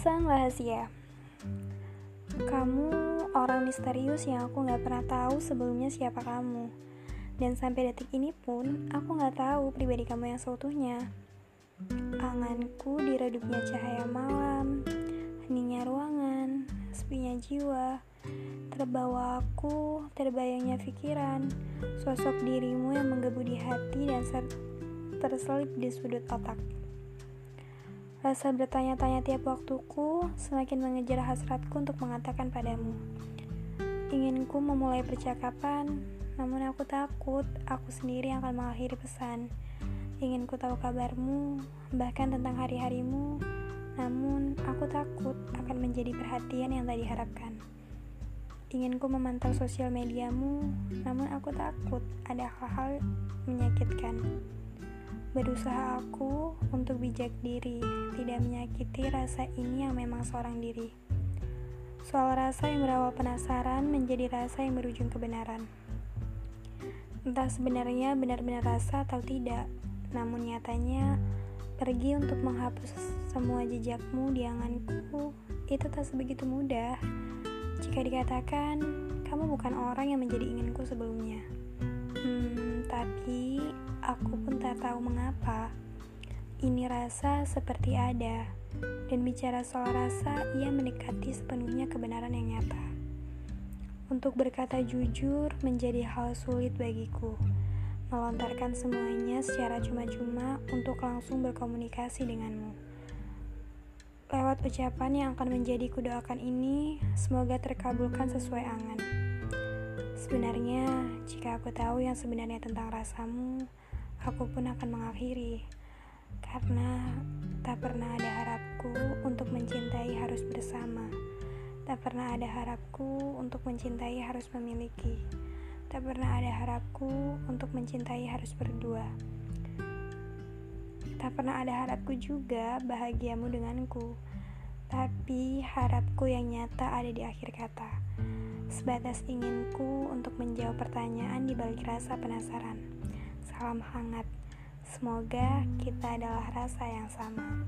Rahasia. Kamu orang misterius yang aku gak pernah tahu sebelumnya siapa kamu. Dan sampai detik ini pun aku gak tahu pribadi kamu yang seutuhnya. Anganku diredupnya cahaya malam Heningnya ruangan, sepinya jiwa Terbawa aku, terbayangnya pikiran Sosok dirimu yang menggebu di hati dan terselip di sudut otak Rasa bertanya-tanya tiap waktuku semakin mengejar hasratku untuk mengatakan padamu. Inginku memulai percakapan, namun aku takut aku sendiri yang akan mengakhiri pesan. Inginku tahu kabarmu, bahkan tentang hari-harimu, namun aku takut akan menjadi perhatian yang tak diharapkan. Inginku memantau sosial mediamu, namun aku takut ada hal-hal menyakitkan. Berusaha aku untuk bijak diri, tidak menyakiti rasa ini yang memang seorang diri. Soal rasa yang berawal penasaran menjadi rasa yang berujung kebenaran. Entah sebenarnya benar-benar rasa atau tidak, namun nyatanya pergi untuk menghapus semua jejakmu di anganku itu tak sebegitu mudah. Jika dikatakan kamu bukan orang yang menjadi inginku sebelumnya. Hmm, tapi Aku pun tak tahu mengapa. Ini rasa seperti ada, dan bicara soal rasa, ia mendekati sepenuhnya kebenaran yang nyata. Untuk berkata jujur menjadi hal sulit bagiku, melontarkan semuanya secara cuma-cuma untuk langsung berkomunikasi denganmu. Lewat ucapan yang akan menjadi kudoakan ini, semoga terkabulkan sesuai angan. Sebenarnya, jika aku tahu yang sebenarnya tentang rasamu, aku pun akan mengakhiri karena tak pernah ada harapku untuk mencintai harus bersama. Tak pernah ada harapku untuk mencintai harus memiliki. Tak pernah ada harapku untuk mencintai harus berdua. Tak pernah ada harapku juga bahagiamu denganku. Tapi harapku yang nyata ada di akhir kata. Sebatas inginku untuk menjawab pertanyaan di balik rasa penasaran salam hangat. Semoga kita adalah rasa yang sama.